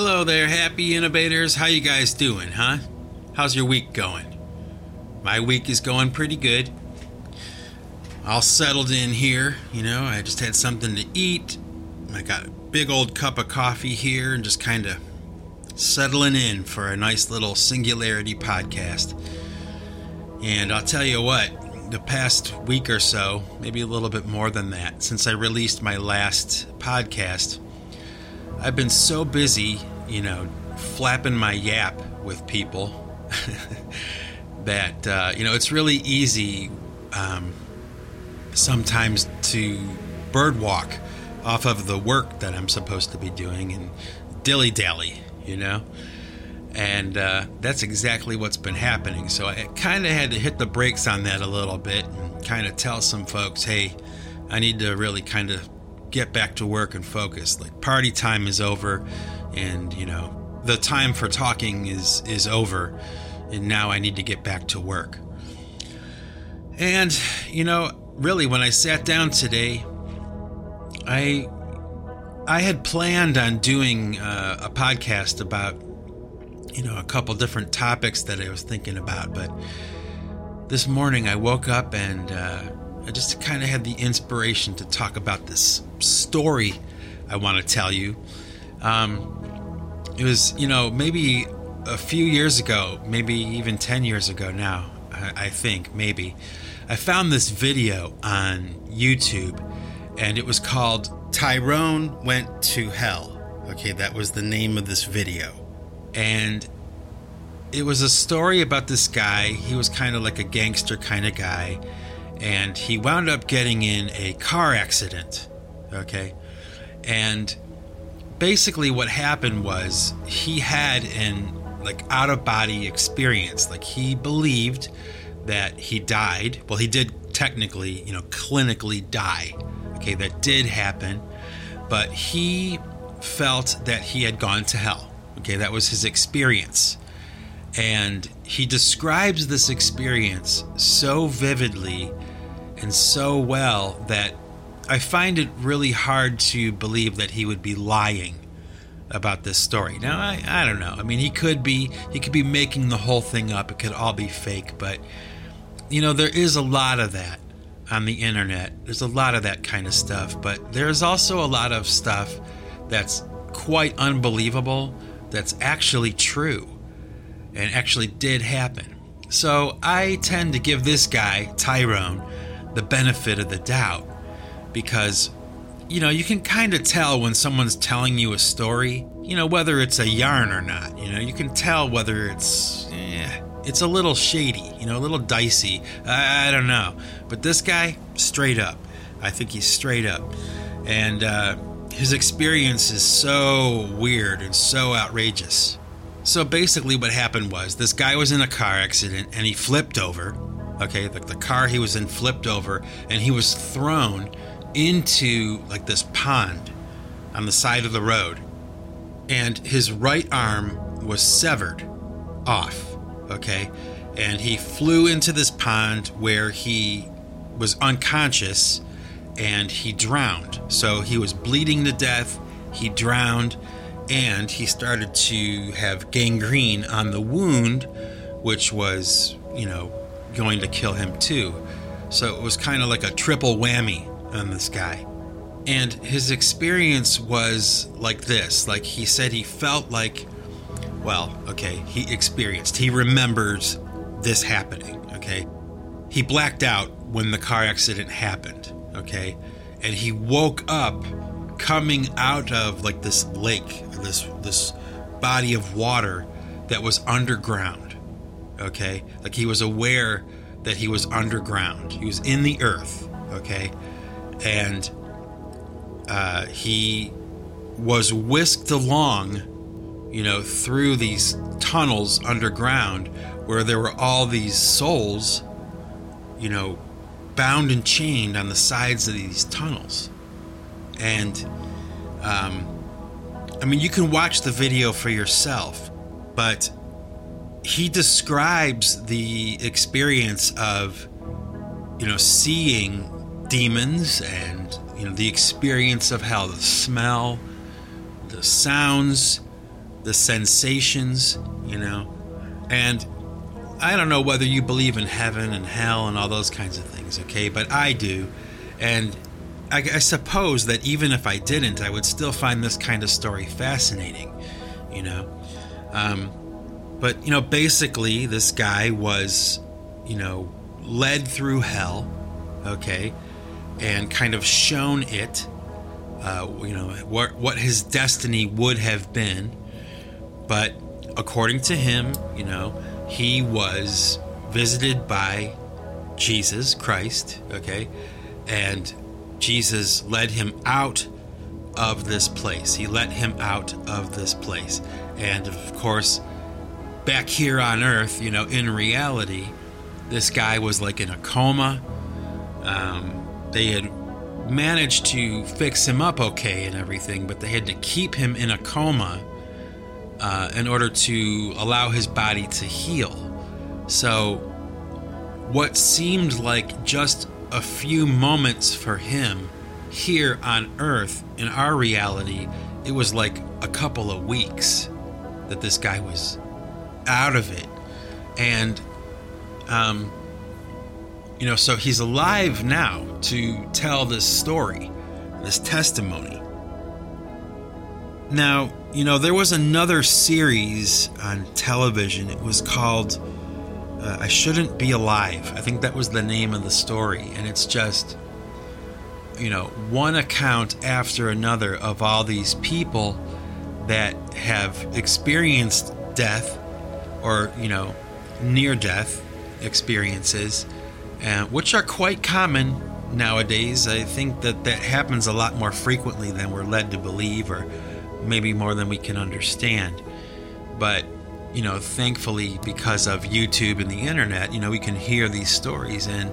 Hello there, happy innovators. How you guys doing, huh? How's your week going? My week is going pretty good. All settled in here, you know. I just had something to eat. I got a big old cup of coffee here and just kind of settling in for a nice little singularity podcast. And I'll tell you what, the past week or so, maybe a little bit more than that, since I released my last podcast, I've been so busy, you know, flapping my yap with people that, uh, you know, it's really easy um, sometimes to bird walk off of the work that I'm supposed to be doing and dilly dally, you know? And uh, that's exactly what's been happening. So I kind of had to hit the brakes on that a little bit and kind of tell some folks, hey, I need to really kind of get back to work and focus. Like party time is over, and you know the time for talking is is over, and now I need to get back to work. And you know, really, when I sat down today, I I had planned on doing uh, a podcast about you know a couple different topics that I was thinking about, but this morning I woke up and. Uh, I just kind of had the inspiration to talk about this story I want to tell you. Um, it was, you know, maybe a few years ago, maybe even 10 years ago now, I, I think, maybe. I found this video on YouTube and it was called Tyrone Went to Hell. Okay, that was the name of this video. And it was a story about this guy. He was kind of like a gangster kind of guy and he wound up getting in a car accident. Okay. And basically, what happened was he had an like out of body experience. Like he believed that he died. Well, he did technically, you know, clinically die. Okay, that did happen. But he felt that he had gone to hell. Okay, that was his experience. And he describes this experience so vividly and so well that I find it really hard to believe that he would be lying about this story. Now, I, I don't know. I mean, he could be he could be making the whole thing up. It could all be fake, but you know, there is a lot of that on the internet. There's a lot of that kind of stuff, but there's also a lot of stuff that's quite unbelievable that's actually true and actually did happen. So, I tend to give this guy, Tyrone, the benefit of the doubt. Because you know you can kind of tell when someone's telling you a story you know whether it's a yarn or not you know you can tell whether it's eh, it's a little shady you know a little dicey. I, I, don't know. But this guy straight up. I think he's straight up. And uh, his experience is so weird and so outrageous. So basically what happened was this guy was in a car accident and he flipped over Okay, the, the car he was in flipped over and he was thrown into like this pond on the side of the road. And his right arm was severed off. Okay, and he flew into this pond where he was unconscious and he drowned. So he was bleeding to death, he drowned, and he started to have gangrene on the wound, which was, you know, going to kill him too. So it was kind of like a triple whammy on this guy. And his experience was like this like he said he felt like, well, okay, he experienced, he remembers this happening, okay? He blacked out when the car accident happened, okay? And he woke up coming out of like this lake, this this body of water that was underground okay? Like he was aware that he was underground, he was in the earth, okay? And uh, he was whisked along, you know, through these tunnels underground where there were all these souls, you know, bound and chained on the sides of these tunnels. And, um, I mean, you can watch the video for yourself, but he describes the experience of you know seeing demons and you know the experience of hell the smell the sounds the sensations, you know. And I don't know whether you believe in heaven and hell and all those kinds of things, okay? But I do. And I, I suppose that even if I didn't, I would still find this kind of story fascinating, you know. Um, but, you know, basically, this guy was, you know, led through hell, okay, and kind of shown it, uh, you know, what, what his destiny would have been. But according to him, you know, he was visited by Jesus Christ, okay, and Jesus led him out of this place. He let him out of this place. And of course, back here on earth, you know, in reality, this guy was like in a coma. Um, they had managed to fix him up okay and everything, but they had to keep him in a coma uh, in order to allow his body to heal. So, what seemed like just a few moments for him here on earth in our reality, it was like a couple of weeks that this guy was out of it. And, um, you know, so he's alive now to tell this story, this testimony. Now, you know, there was another series on television. It was called uh, I Shouldn't Be Alive. I think that was the name of the story. And it's just, you know, one account after another of all these people that have experienced death or, you know, near death experiences, uh, which are quite common nowadays. I think that that happens a lot more frequently than we're led to believe, or maybe more than we can understand. But you know, thankfully, because of YouTube and the internet, you know, we can hear these stories. And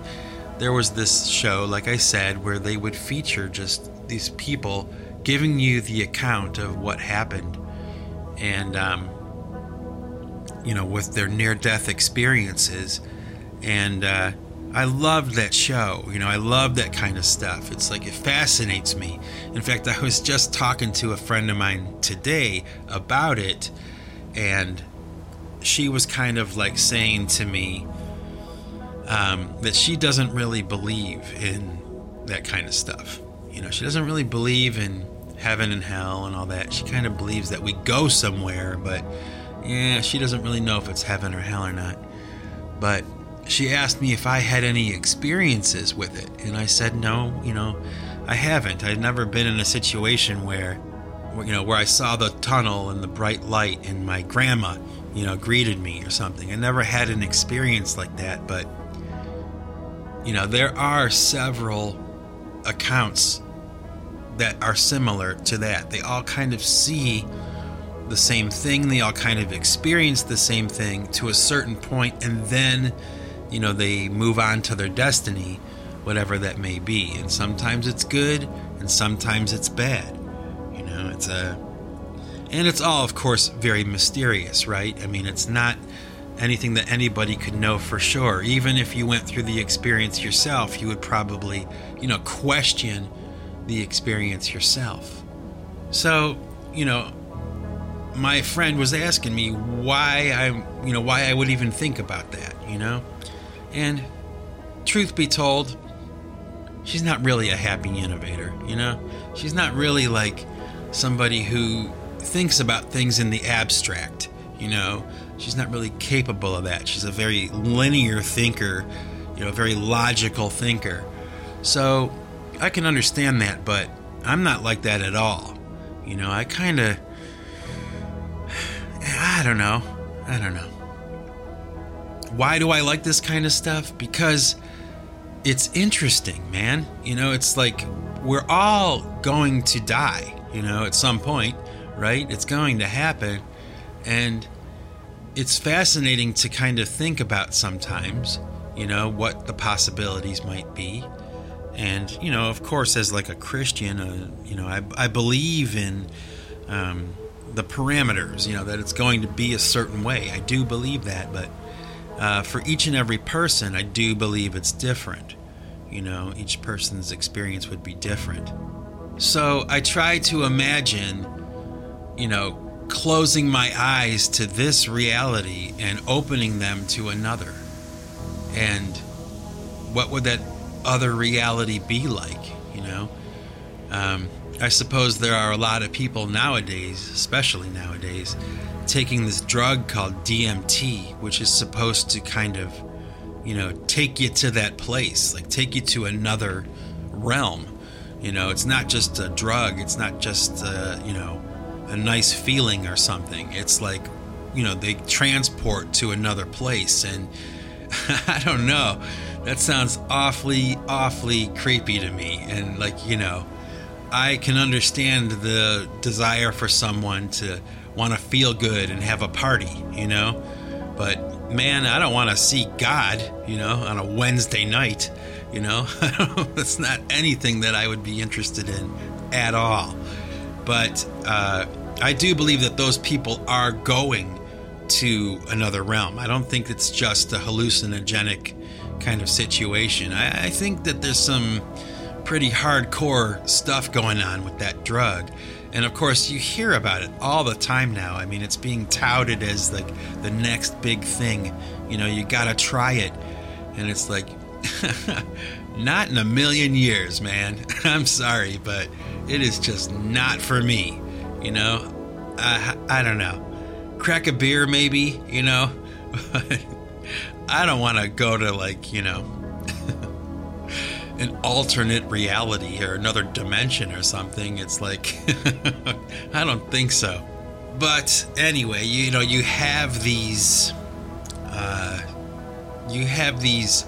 there was this show, like I said, where they would feature just these people giving you the account of what happened. And, um, you know, with their near death experiences. And uh, I loved that show. You know, I love that kind of stuff. It's like it fascinates me. In fact, I was just talking to a friend of mine today about it. And she was kind of like saying to me um, that she doesn't really believe in that kind of stuff. You know, she doesn't really believe in heaven and hell and all that. She kind of believes that we go somewhere, but yeah, she doesn't really know if it's heaven or hell or not. But she asked me if I had any experiences with it, and I said no. You know, I haven't. I've never been in a situation where, you know, where I saw the tunnel and the bright light, and my grandma you know, greeted me or something. I never had an experience like that, but you know, there are several accounts that are similar to that. They all kind of see the same thing, they all kind of experience the same thing to a certain point, and then, you know, they move on to their destiny, whatever that may be. And sometimes it's good, and sometimes it's bad. You know, it's a and it's all, of course, very mysterious, right? I mean, it's not anything that anybody could know for sure. Even if you went through the experience yourself, you would probably, you know, question the experience yourself. So, you know, my friend was asking me why I, you know, why I would even think about that, you know? And truth be told, she's not really a happy innovator, you know? She's not really like somebody who thinks about things in the abstract. You know, she's not really capable of that. She's a very linear thinker, you know, a very logical thinker. So I can understand that, but I'm not like that at all. You know, I kind of. I don't know. I don't know. Why do I like this kind of stuff? Because it's interesting, man. You know, it's like we're all going to die, you know, at some point right? It's going to happen. And it's fascinating to kind of think about sometimes, you know, what the possibilities might be. And, you know, of course, as like a Christian, uh, you know, I, I believe in um, the parameters, you know, that it's going to be a certain way. I do believe that. But uh, for each and every person, I do believe it's different. You know, each person's experience would be different. So I try to imagine you know, closing my eyes to this reality and opening them to another. And what would that other reality be like, you know? Um, I suppose there are a lot of people nowadays, especially nowadays, taking this drug called DMT, which is supposed to kind of, you know, take you to that place, like take you to another realm. You know, it's not just a drug, it's not just, uh, you know, a nice feeling or something. It's like, you know, they transport to another place. And I don't know, that sounds awfully, awfully creepy to me. And like, you know, I can understand the desire for someone to want to feel good and have a party, you know? But man, I don't want to see God, you know, on a Wednesday night, you know? That's not anything that I would be interested in at all. But uh, I do believe that those people are going to another realm. I don't think it's just a hallucinogenic kind of situation. I, I think that there's some pretty hardcore stuff going on with that drug. And of course, you hear about it all the time now. I mean, it's being touted as like the next big thing. You know, you got to try it. And it's like, not in a million years, man. I'm sorry, but it is just not for me. You know, I, I don't know. Crack a beer, maybe, you know? I don't want to go to, like, you know, an alternate reality or another dimension or something. It's like, I don't think so. But anyway, you know, you have these, uh, you have these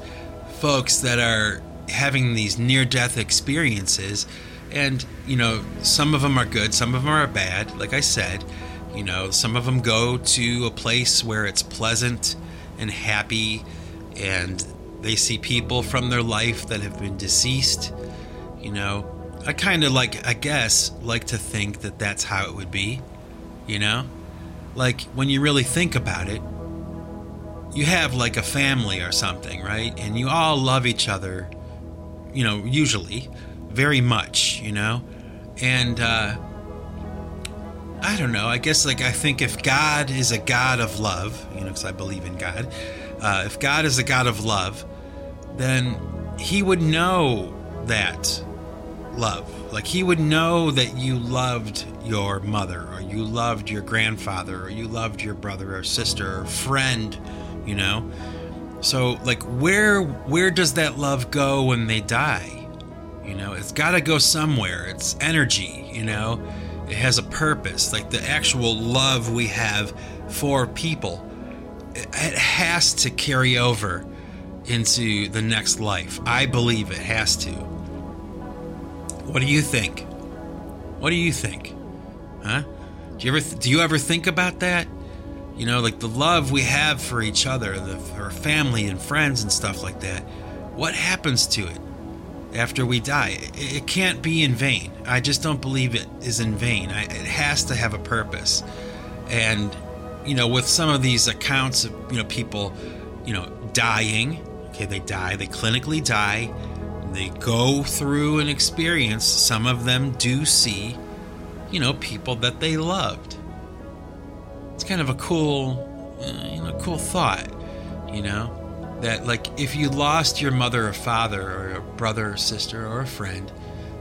folks that are having these near death experiences. And, you know, some of them are good, some of them are bad. Like I said, you know, some of them go to a place where it's pleasant and happy and they see people from their life that have been deceased. You know, I kind of like, I guess, like to think that that's how it would be. You know? Like, when you really think about it, you have like a family or something, right? And you all love each other, you know, usually very much, you know? And, uh, I don't know. I guess, like, I think if God is a God of love, you know, because I believe in God, uh, if God is a God of love, then He would know that love. Like, He would know that you loved your mother, or you loved your grandfather, or you loved your brother or sister or friend, you know? So, like, where where does that love go when they die? You know, it's got to go somewhere. It's energy, you know? It has a purpose. Like the actual love we have for people, it has to carry over into the next life. I believe it has to. What do you think? What do you think? Huh? Do you ever do you ever think about that? You know, like the love we have for each other, the, family and friends and stuff like that. What happens to it? after we die. It, it, can't be in vain. I just don't believe it is in vain. I, it has to have a purpose. And, you know, with some of these accounts of, you know, people, you know, dying, okay, they die, they clinically die, they go through an experience. Some of them do see, you know, people that they loved. It's kind of a cool, uh, you know, cool thought, you know that like if you lost your mother or father or a brother or sister or a friend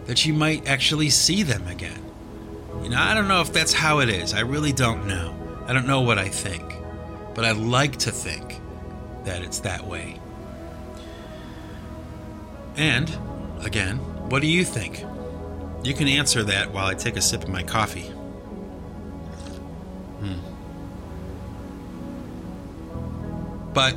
that you might actually see them again you know i don't know if that's how it is i really don't know i don't know what i think but i like to think that it's that way and again what do you think you can answer that while i take a sip of my coffee hmm. but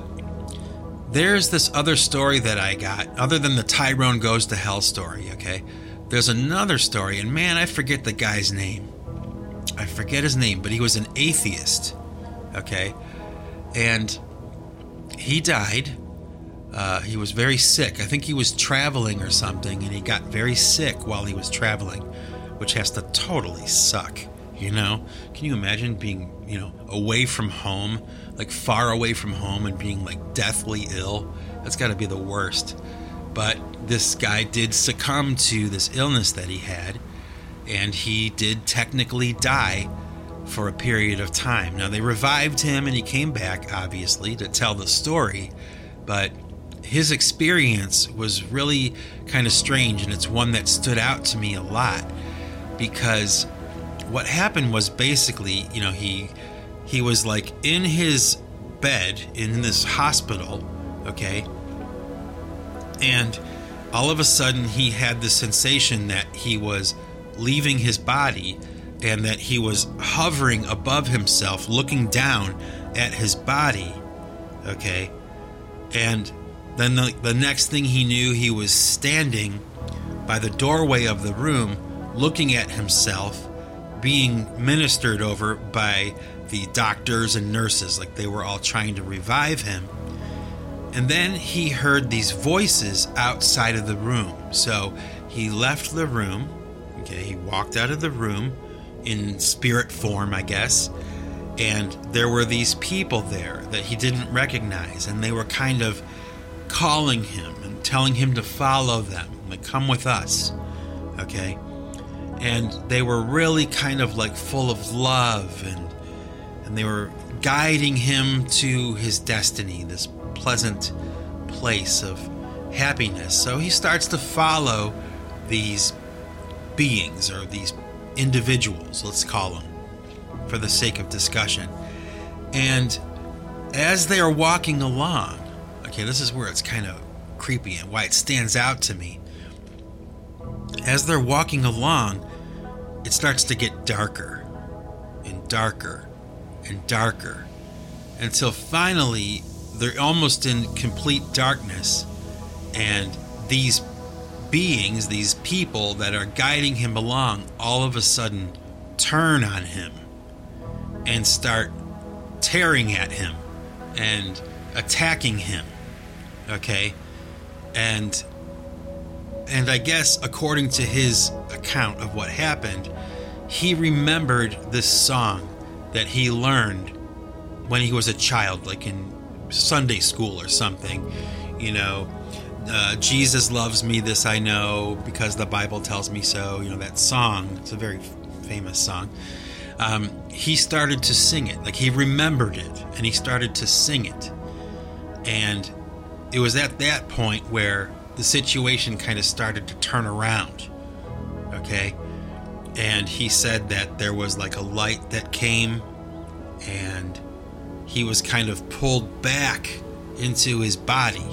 there's this other story that I got, other than the Tyrone Goes to Hell story, okay? There's another story, and man, I forget the guy's name. I forget his name, but he was an atheist, okay? And he died. Uh, he was very sick. I think he was traveling or something, and he got very sick while he was traveling, which has to totally suck, you know? Can you imagine being, you know, away from home? like far away from home and being like deathly ill. That's got to be the worst. But this guy did succumb to this illness that he had, and he did technically die for a period of time. Now, they revived him and he came back, obviously, to tell the story, but his experience was really kind of strange, and it's one that stood out to me a lot because what happened was basically, you know, he he was like in his bed in this hospital, okay? And all of a sudden he had the sensation that he was leaving his body and that he was hovering above himself looking down at his body, okay? And then the, the next thing he knew, he was standing by the doorway of the room looking at himself being ministered over by the doctors and nurses, like they were all trying to revive him. And then he heard these voices outside of the room. So he left the room. Okay, he walked out of the room in spirit form, I guess. And there were these people there that he didn't recognize. And they were kind of calling him and telling him to follow them, like, come with us. Okay? And they were really kind of like full of love and and they were guiding him to his destiny, this pleasant place of happiness. So he starts to follow these beings or these individuals, let's call them, for the sake of discussion. And as they are walking along, okay, this is where it's kind of creepy and why it stands out to me. As they're walking along, it starts to get darker and darker and darker until finally they're almost in complete darkness and these beings these people that are guiding him along all of a sudden turn on him and start tearing at him and attacking him okay and and i guess according to his account of what happened he remembered this song that he learned when he was a child, like in Sunday school or something. You know, uh, Jesus loves me, this I know, because the Bible tells me so. You know, that song, it's a very famous song. Um, he started to sing it, like he remembered it, and he started to sing it. And it was at that point where the situation kind of started to turn around. Okay? and he said that there was like a light that came and he was kind of pulled back into his body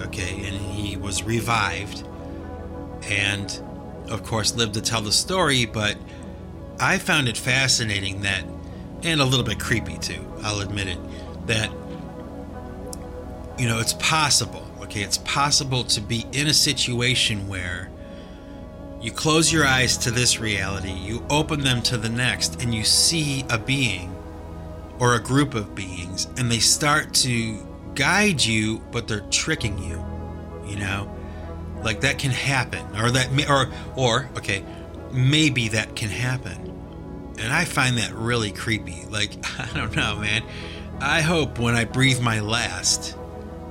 okay and he was revived and of course lived to tell the story but i found it fascinating that and a little bit creepy too i'll admit it that you know it's possible okay it's possible to be in a situation where you close your eyes to this reality, you open them to the next, and you see a being or a group of beings, and they start to guide you, but they're tricking you. You know, like that can happen, or that, may, or or okay, maybe that can happen, and I find that really creepy. Like I don't know, man. I hope when I breathe my last,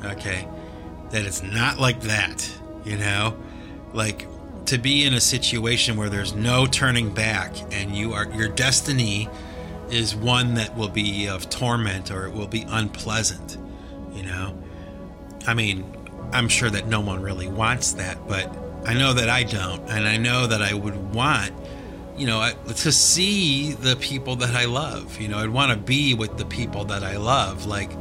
okay, that it's not like that. You know, like to be in a situation where there's no turning back and you are your destiny is one that will be of torment or it will be unpleasant you know i mean i'm sure that no one really wants that but i know that i don't and i know that i would want you know to see the people that i love you know i'd want to be with the people that i love like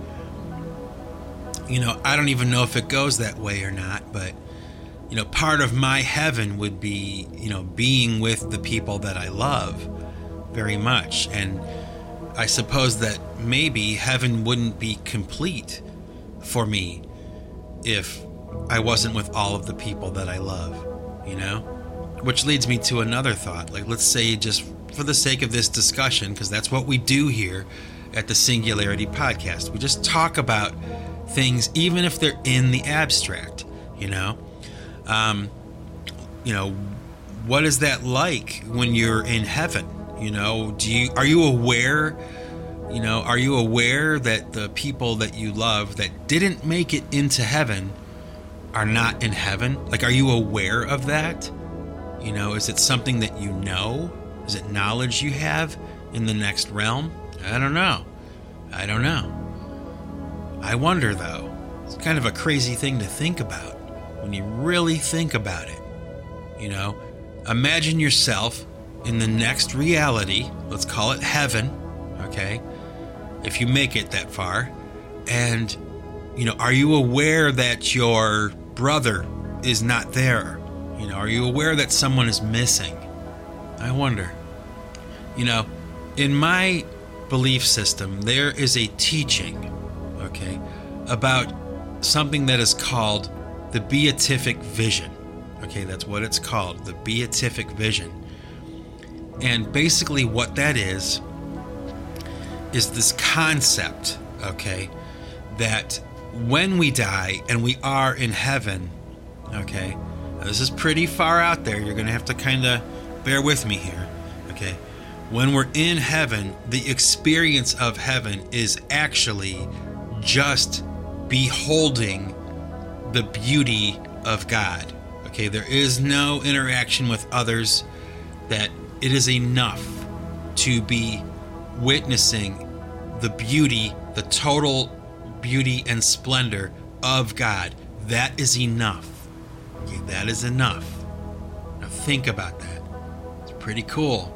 you know i don't even know if it goes that way or not but you know, part of my heaven would be, you know, being with the people that I love very much. And I suppose that maybe heaven wouldn't be complete for me if I wasn't with all of the people that I love, you know? Which leads me to another thought. Like, let's say, just for the sake of this discussion, because that's what we do here at the Singularity Podcast, we just talk about things, even if they're in the abstract, you know? um, you know, what is that like when you're in heaven? You know, do you are you aware? You know, are you aware that the people that you love that didn't make it into heaven are not in heaven? Like, are you aware of that? You know, is it something that you know? Is it knowledge you have in the next realm? I don't know. I don't know. I wonder though. It's kind of a crazy thing to think about when you really think about it. You know, imagine yourself in the next reality, let's call it heaven, okay? If you make it that far. And, you know, are you aware that your brother is not there? You know, are you aware that someone is missing? I wonder. You know, in my belief system, there is a teaching, okay, about something that is called the beatific vision. Okay, that's what it's called, the beatific vision. And basically, what that is, is this concept, okay, that when we die and we are in heaven, okay, this is pretty far out there. You're going to have to kind of bear with me here, okay? When we're in heaven, the experience of heaven is actually just beholding the beauty of God. Okay, there is no interaction with others, that it is enough to be witnessing the beauty, the total beauty and splendor of God. That is enough. Okay, that is enough. Now think about that. It's pretty cool.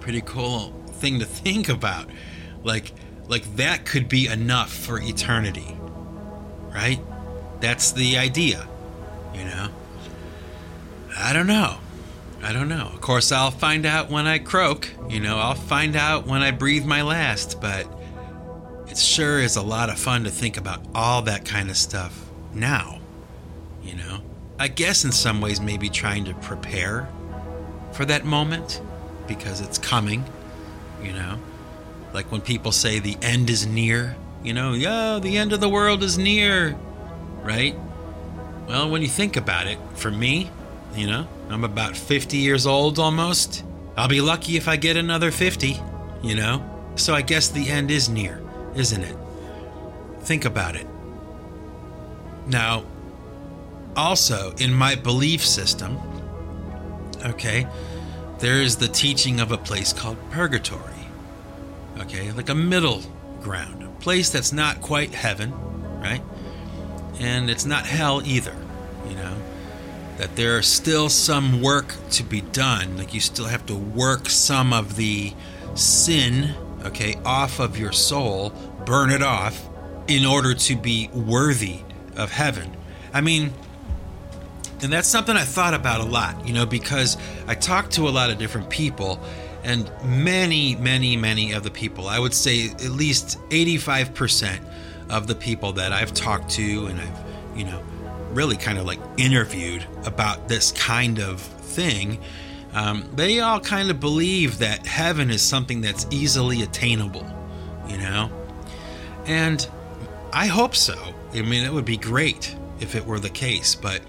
Pretty cool thing to think about. Like like that could be enough for eternity. Right? That's the idea, you know? I don't know. I don't know. Of course, I'll find out when I croak. You know, I'll find out when I breathe my last, but it sure is a lot of fun to think about all that kind of stuff now. You know? I guess in some ways, maybe trying to prepare for that moment because it's coming, you know? Like when people say the end is near, you know, yeah, the end of the world is near right? Well, when you think about it, for me, you know, I'm about 50 years old almost. I'll be lucky if I get another 50, you know? So I guess the end is near, isn't it? Think about it. Now, also in my belief system, okay, there is the teaching of a place called purgatory. Okay, like a middle ground, a place that's not quite heaven, right? and it's not hell either, you know. That there's still some work to be done. Like you still have to work some of the sin, okay, off of your soul, burn it off in order to be worthy of heaven. I mean, and that's something I thought about a lot, you know, because I talked to a lot of different people, and many, many, many of the people, I would say at least 85%, of the people that I've talked to and I've, you know, really kind of like interviewed about this kind of thing, um, they all kind of believe that heaven is something that's easily attainable, you know? And I hope so. I mean, it would be great if it were the case, but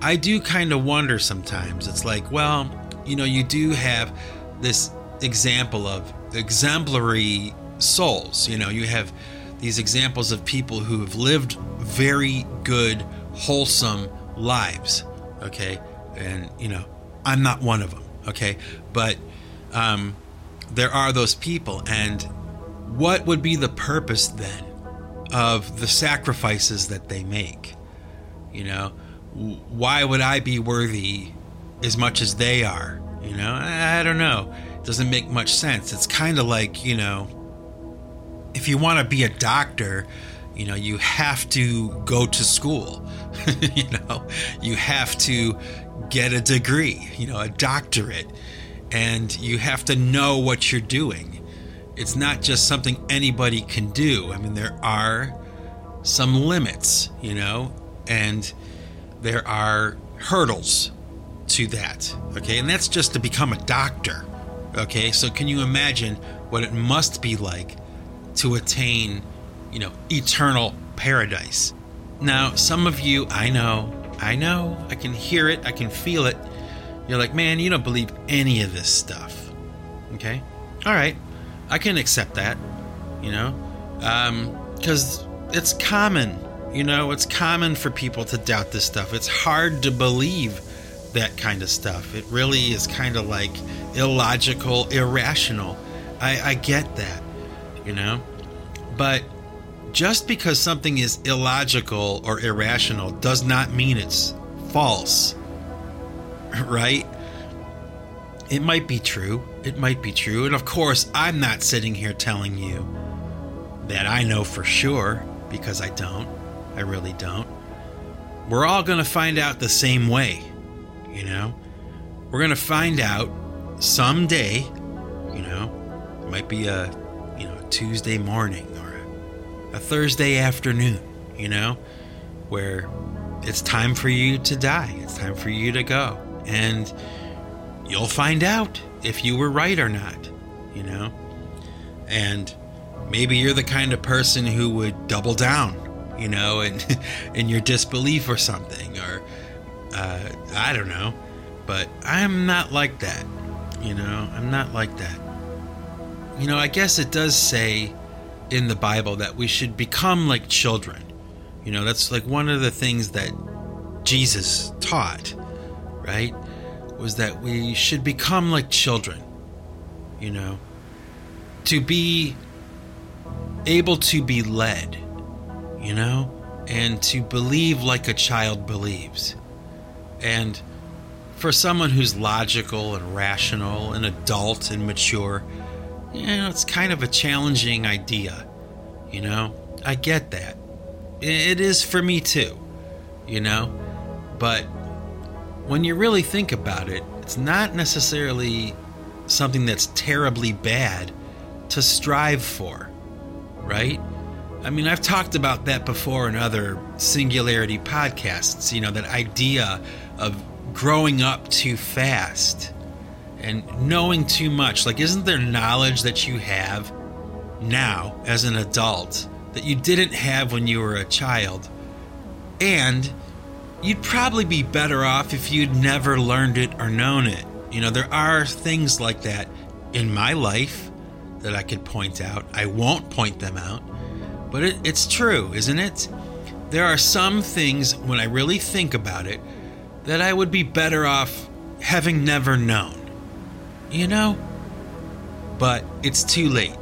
I do kind of wonder sometimes. It's like, well, you know, you do have this example of exemplary souls. You know, you have these examples of people who have lived very good, wholesome lives. Okay. And, you know, I'm not one of them. Okay. But um, there are those people. And what would be the purpose then of the sacrifices that they make? You know, why would I be worthy as much as they are? You know, I don't know. It doesn't make much sense. It's kind of like, you know, if you want to be a doctor, you know, you have to go to school. you know, you have to get a degree, you know, a doctorate, and you have to know what you're doing. It's not just something anybody can do. I mean, there are some limits, you know, and there are hurdles to that. Okay, and that's just to become a doctor. Okay, so can you imagine what it must be like to attain, you know, eternal paradise. Now, some of you, I know, I know, I can hear it, I can feel it. You're like, man, you don't believe any of this stuff. Okay? All right. I can accept that, you know, because um, it's common. You know, it's common for people to doubt this stuff. It's hard to believe that kind of stuff. It really is kind of like illogical, irrational. I, I get that, you know? But just because something is illogical or irrational does not mean it's false, right? It might be true. It might be true. And of course, I'm not sitting here telling you that I know for sure because I don't. I really don't. We're all going to find out the same way, you know? We're going to find out someday, you know, it might be a, you know, Tuesday morning or a, Thursday afternoon, you know, where it's time for you to die. It's time for you to go. And you'll find out if you were right or not, you know? And maybe you're the kind of person who would double down, you know, and in your disbelief or something, or uh, I don't know. But I'm not like that, you know. I'm not like that. You know, I guess it does say in the Bible that we should become like children. You know, that's like one of the things that Jesus taught, right? Was that we should become like children, you know, to be able to be led, you know, and to believe like a child believes. And for someone who's logical and rational and adult and mature, you know, it's kind of a challenging idea, you know. I get that. It is for me too, you know. But when you really think about it, it's not necessarily something that's terribly bad to strive for right? I mean, I've talked about that before in other singularity podcasts, you know, that idea of growing up too fast and knowing too much. Like, isn't there knowledge that you have now as an adult that you didn't have when you were a child? And you'd probably be better off if you'd never learned it or known it. You know, there are things like that in my life that I could point out. I won't point them out, but it, it's true, isn't it? There are some things, when I really think about it, that I would be better off having never known. You know? But it's too late.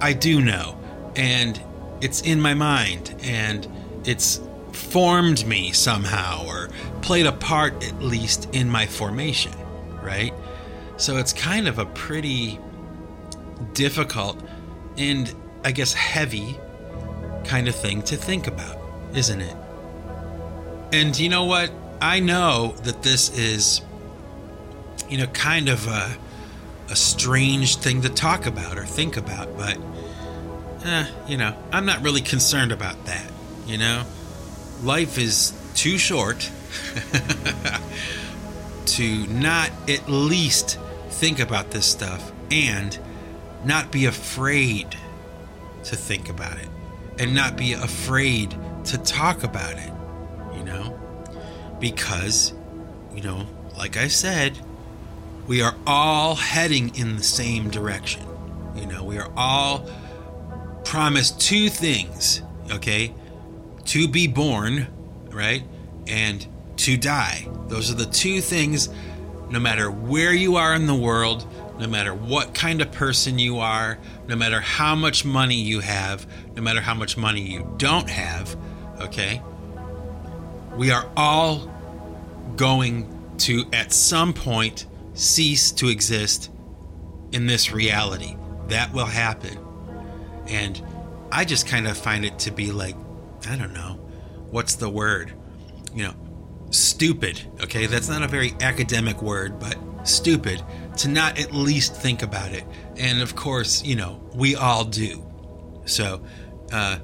I do know. And it's in my mind. And it's formed me somehow or played a part, at least, in my formation. Right? So it's kind of a pretty difficult and I guess heavy kind of thing to think about, isn't it? And you know what? I know that this is, you know, kind of a, a strange thing to talk about or think about, but, eh, you know, I'm not really concerned about that, you know? Life is too short to not at least think about this stuff and not be afraid to think about it and not be afraid to talk about it, you know? Because, you know, like I said, we are all heading in the same direction. You know, we are all promised two things, okay? To be born, right? And to die. Those are the two things, no matter where you are in the world, no matter what kind of person you are, no matter how much money you have, no matter how much money you don't have, okay? We are all going to, at some point, cease to exist in this reality. That will happen. And I just kind of find it to be like, I don't know, what's the word? You know, stupid, okay? That's not a very academic word, but stupid to not at least think about it. And of course, you know, we all do. So, uh,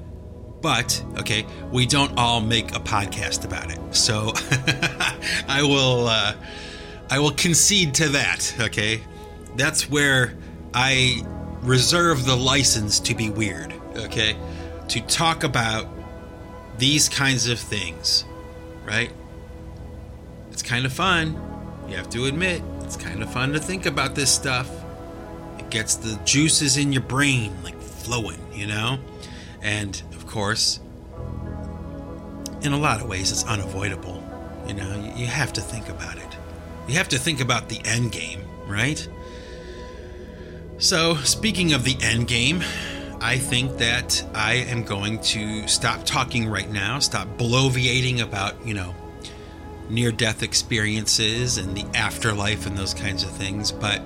but okay, we don't all make a podcast about it. So I will uh, I will concede to that. Okay, that's where I reserve the license to be weird. Okay, to talk about these kinds of things, right? It's kind of fun. You have to admit. It's kind of fun to think about this stuff. It gets the juices in your brain like flowing, you know? And of course, in a lot of ways, it's unavoidable. You know, you, have to think about it. You have to think about the end game, right? So, speaking of the end game, I think that I am going to stop talking right now, stop bloviating about, you know, near death experiences and the afterlife and those kinds of things. But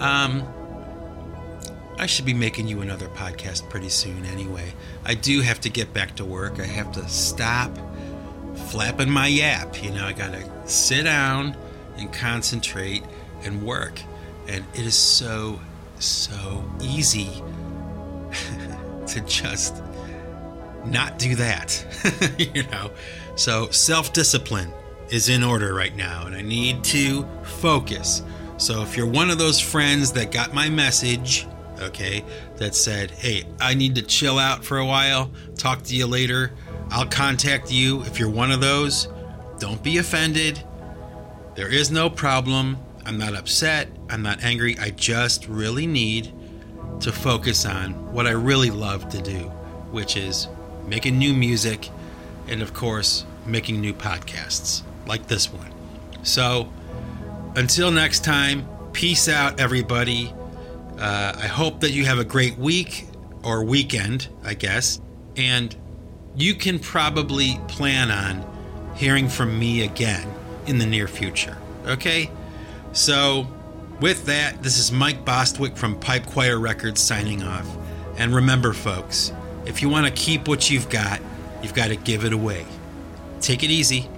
um, I should be making you another podcast pretty soon anyway. I do have to get back to work. I have to stop flapping my yap. You know, I got to sit down and concentrate and work. And it is so, so easy to just not do that. you know? So self discipline is in order right now, and I need to focus. So if you're one of those friends that got my message, okay, that said, hey, I need to chill out for a while, talk to you later, I'll contact you. If you're one of those, don't be offended. There is no problem. I'm not upset. I'm not angry. I just really need to focus on what I really love to do, which is making new music and, of course, making new podcasts like this one. So, until next time, peace out, everybody. Uh, I hope that you have a great week or weekend, I guess. And you can probably plan on hearing from me again in the near future. Okay? So, with that, this is Mike Bostwick from Pipe Choir Records signing off. And remember, folks, if you want to keep what you've got, you've got to give it away. Take it easy.